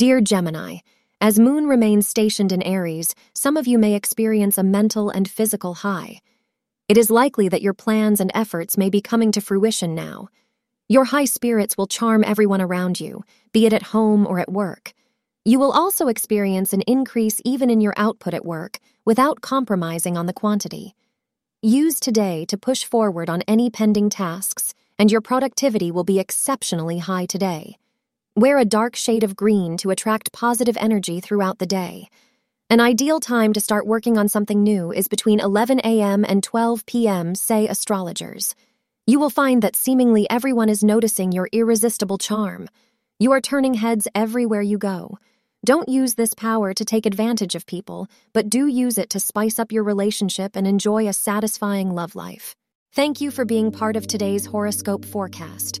Dear Gemini, as Moon remains stationed in Aries, some of you may experience a mental and physical high. It is likely that your plans and efforts may be coming to fruition now. Your high spirits will charm everyone around you, be it at home or at work. You will also experience an increase even in your output at work without compromising on the quantity. Use today to push forward on any pending tasks, and your productivity will be exceptionally high today. Wear a dark shade of green to attract positive energy throughout the day. An ideal time to start working on something new is between 11 a.m. and 12 p.m., say astrologers. You will find that seemingly everyone is noticing your irresistible charm. You are turning heads everywhere you go. Don't use this power to take advantage of people, but do use it to spice up your relationship and enjoy a satisfying love life. Thank you for being part of today's horoscope forecast.